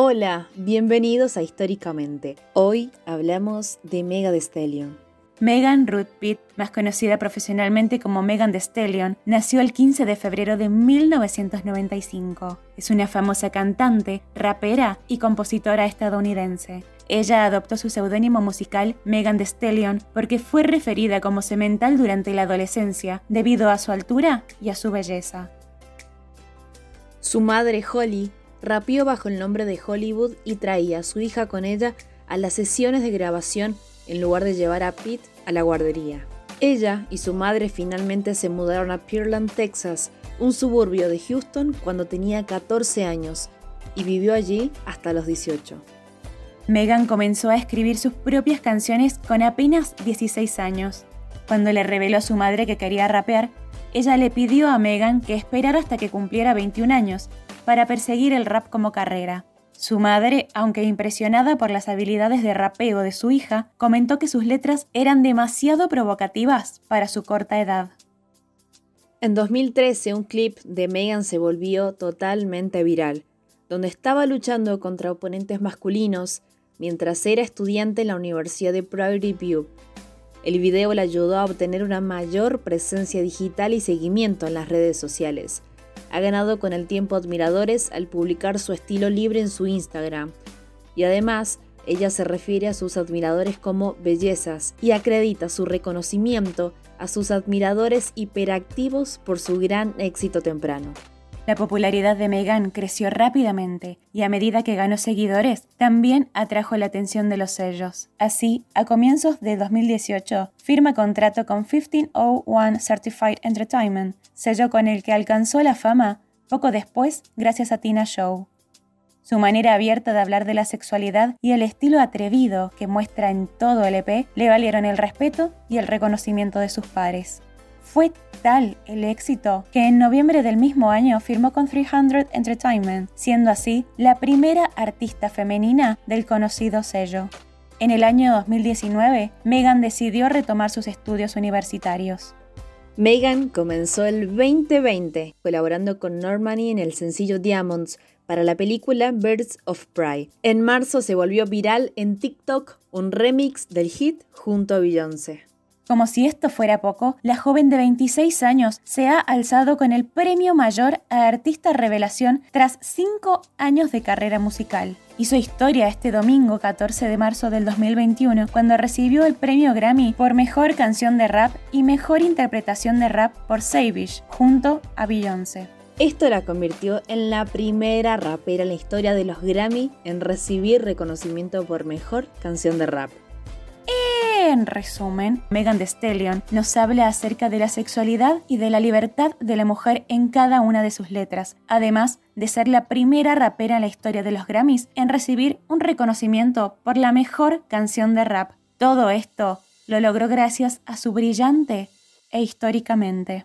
Hola, bienvenidos a Históricamente. Hoy hablamos de Mega Thee Stallion. Megan Ruth Pitt, más conocida profesionalmente como Megan Thee Stallion, nació el 15 de febrero de 1995. Es una famosa cantante, rapera y compositora estadounidense. Ella adoptó su seudónimo musical Megan Thee Stallion porque fue referida como semental durante la adolescencia debido a su altura y a su belleza. Su madre Holly rapió bajo el nombre de Hollywood y traía a su hija con ella a las sesiones de grabación en lugar de llevar a Pete a la guardería. Ella y su madre finalmente se mudaron a Pearland, Texas, un suburbio de Houston, cuando tenía 14 años y vivió allí hasta los 18. Megan comenzó a escribir sus propias canciones con apenas 16 años. Cuando le reveló a su madre que quería rapear, ella le pidió a Megan que esperara hasta que cumpliera 21 años para perseguir el rap como carrera. Su madre, aunque impresionada por las habilidades de rapeo de su hija, comentó que sus letras eran demasiado provocativas para su corta edad. En 2013 un clip de Megan se volvió totalmente viral, donde estaba luchando contra oponentes masculinos mientras era estudiante en la Universidad de Prairie View. El video le ayudó a obtener una mayor presencia digital y seguimiento en las redes sociales, ha ganado con el tiempo admiradores al publicar su estilo libre en su Instagram. Y además, ella se refiere a sus admiradores como bellezas y acredita su reconocimiento a sus admiradores hiperactivos por su gran éxito temprano. La popularidad de Megan creció rápidamente y a medida que ganó seguidores, también atrajo la atención de los sellos. Así, a comienzos de 2018, firma contrato con 1501 Certified Entertainment, sello con el que alcanzó la fama poco después gracias a Tina Show. Su manera abierta de hablar de la sexualidad y el estilo atrevido que muestra en todo el EP le valieron el respeto y el reconocimiento de sus pares. Fue tal el éxito que en noviembre del mismo año firmó con 300 Entertainment, siendo así la primera artista femenina del conocido sello. En el año 2019, Megan decidió retomar sus estudios universitarios. Megan comenzó el 2020 colaborando con Normani en el sencillo Diamonds para la película Birds of Prey. En marzo se volvió viral en TikTok un remix del hit junto a Beyoncé. Como si esto fuera poco, la joven de 26 años se ha alzado con el premio mayor a Artista Revelación tras 5 años de carrera musical. Hizo historia este domingo 14 de marzo del 2021 cuando recibió el premio Grammy por Mejor Canción de Rap y Mejor Interpretación de Rap por Savage, junto a Beyoncé. Esto la convirtió en la primera rapera en la historia de los Grammy en recibir reconocimiento por Mejor Canción de Rap. En resumen, Megan Thee Stallion nos habla acerca de la sexualidad y de la libertad de la mujer en cada una de sus letras, además de ser la primera rapera en la historia de los Grammys en recibir un reconocimiento por la mejor canción de rap. Todo esto lo logró gracias a su brillante e históricamente